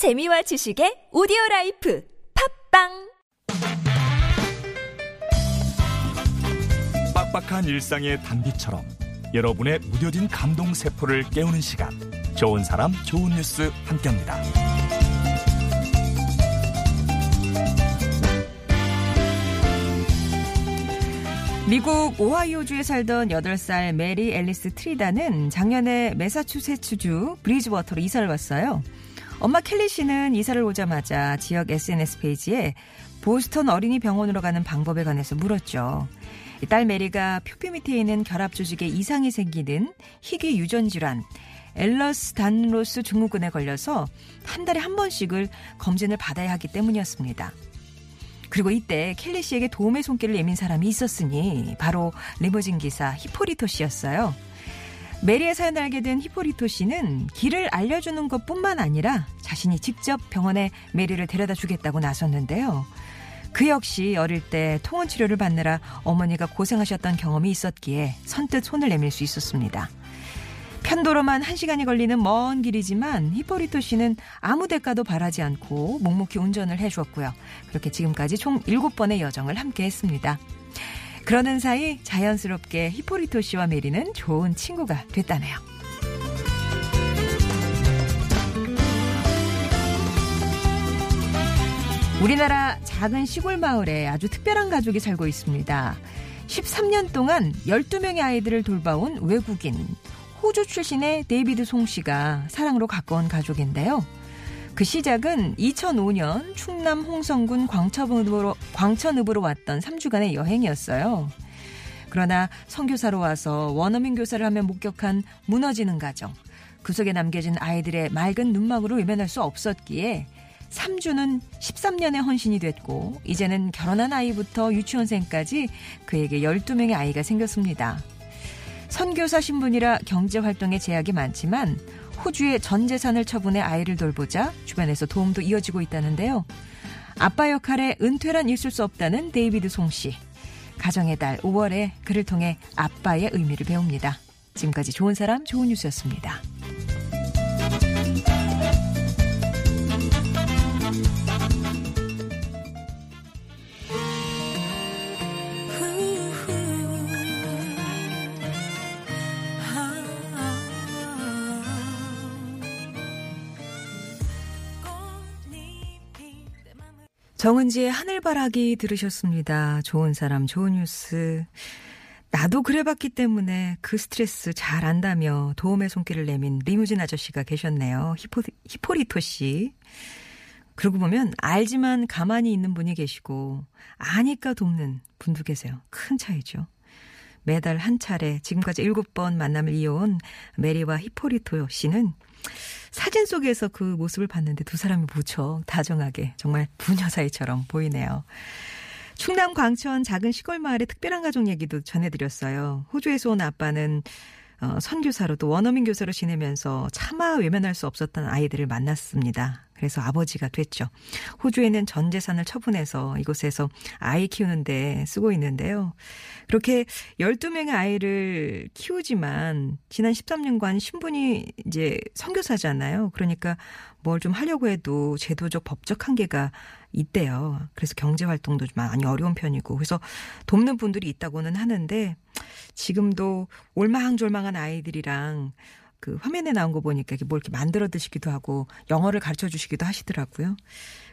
재미와 지식의 오디오 라이프 팟빵 빡빡한 일상의 단비처럼 여러분의 무뎌진 감동 세포를 깨우는 시간 좋은 사람 좋은 뉴스 함께합니다. 미국 오하이오주에 살던 8살 메리 앨리스 트리다는 작년에 매사추세츠주 브리즈워터로 이사를 왔어요. 엄마 켈리 씨는 이사를 오자마자 지역 SNS 페이지에 보스턴 어린이 병원으로 가는 방법에 관해서 물었죠. 딸 메리가 표피 밑에 있는 결합 조직에 이상이 생기는 희귀 유전 질환 엘러스 단로스 증후군에 걸려서 한 달에 한 번씩을 검진을 받아야 하기 때문이었습니다. 그리고 이때 켈리 씨에게 도움의 손길을 내민 사람이 있었으니 바로 리무진 기사 히포리토 씨였어요. 메리의 사연을 알게 된 히포리토 씨는 길을 알려주는 것 뿐만 아니라 자신이 직접 병원에 메리를 데려다 주겠다고 나섰는데요. 그 역시 어릴 때 통원 치료를 받느라 어머니가 고생하셨던 경험이 있었기에 선뜻 손을 내밀 수 있었습니다. 편도로만 한 시간이 걸리는 먼 길이지만 히포리토 씨는 아무 대가도 바라지 않고 묵묵히 운전을 해주었고요. 그렇게 지금까지 총 7번의 여정을 함께 했습니다. 그러는 사이 자연스럽게 히포리토 씨와 메리는 좋은 친구가 됐다네요. 우리나라 작은 시골 마을에 아주 특별한 가족이 살고 있습니다. 13년 동안 12명의 아이들을 돌봐온 외국인, 호주 출신의 데이비드 송 씨가 사랑으로 가꾼 가족인데요. 그 시작은 2005년 충남 홍성군 광천읍으로, 광천읍으로 왔던 3주간의 여행이었어요. 그러나 선교사로 와서 원어민 교사를 하며 목격한 무너지는 가정, 그 속에 남겨진 아이들의 맑은 눈망울을 외면할 수 없었기에 3주는 13년의 헌신이 됐고 이제는 결혼한 아이부터 유치원생까지 그에게 12명의 아이가 생겼습니다. 선교사 신분이라 경제 활동에 제약이 많지만 호주의 전 재산을 처분해 아이를 돌보자 주변에서 도움도 이어지고 있다는데요. 아빠 역할에 은퇴란 있을 수 없다는 데이비드 송 씨. 가정의 달 5월에 그를 통해 아빠의 의미를 배웁니다. 지금까지 좋은 사람 좋은 뉴스였습니다. 정은지의 하늘바라기 들으셨습니다. 좋은 사람, 좋은 뉴스. 나도 그래봤기 때문에 그 스트레스 잘 안다며 도움의 손길을 내민 리무진 아저씨가 계셨네요. 히포, 히포리토 씨. 그러고 보면 알지만 가만히 있는 분이 계시고 아니까 돕는 분도 계세요. 큰 차이죠. 매달 한 차례 지금까지 일곱 번 만남을 이어온 메리와 히포리토 씨는 사진 속에서 그 모습을 봤는데 두 사람이 무척 다정하게 정말 부녀 사이처럼 보이네요. 충남 광천 작은 시골 마을의 특별한 가족 얘기도 전해드렸어요. 호주에서 온 아빠는 어, 선교사로 또 원어민 교사로 지내면서 차마 외면할 수 없었던 아이들을 만났습니다. 그래서 아버지가 됐죠. 호주에는 전 재산을 처분해서 이곳에서 아이 키우는데 쓰고 있는데요. 그렇게 12명의 아이를 키우지만 지난 13년간 신분이 이제 선교사잖아요. 그러니까 뭘 좀 하려고 해도 제도적 법적 한계가 있대요. 그래서 경제 활동도 좀 많이 어려운 편이고 그래서 돕는 분들이 있다고는 하는데 지금도 올망졸망한 아이들이랑 그 화면에 나온 거 보니까 뭘 이렇게 만들어 드시기도 하고 영어를 가르쳐 주시기도 하시더라고요.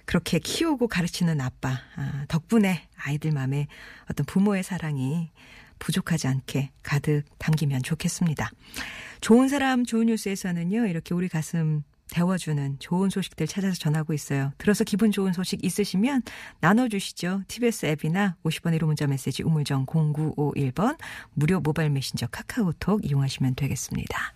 그렇게 키우고 가르치는 아빠 아, 덕분에 아이들 마음에 어떤 부모의 사랑이 부족하지 않게 가득 담기면 좋겠습니다. 좋은 사람 좋은 뉴스에서는요 이렇게 우리 가슴 데워주는 좋은 소식들 찾아서 전하고 있어요. 들어서 기분 좋은 소식 있으시면 나눠주시죠. TBS 앱이나 50번 1호 문자 메시지 우물정 0951번 무료 모바일 메신저 카카오톡 이용하시면 되겠습니다.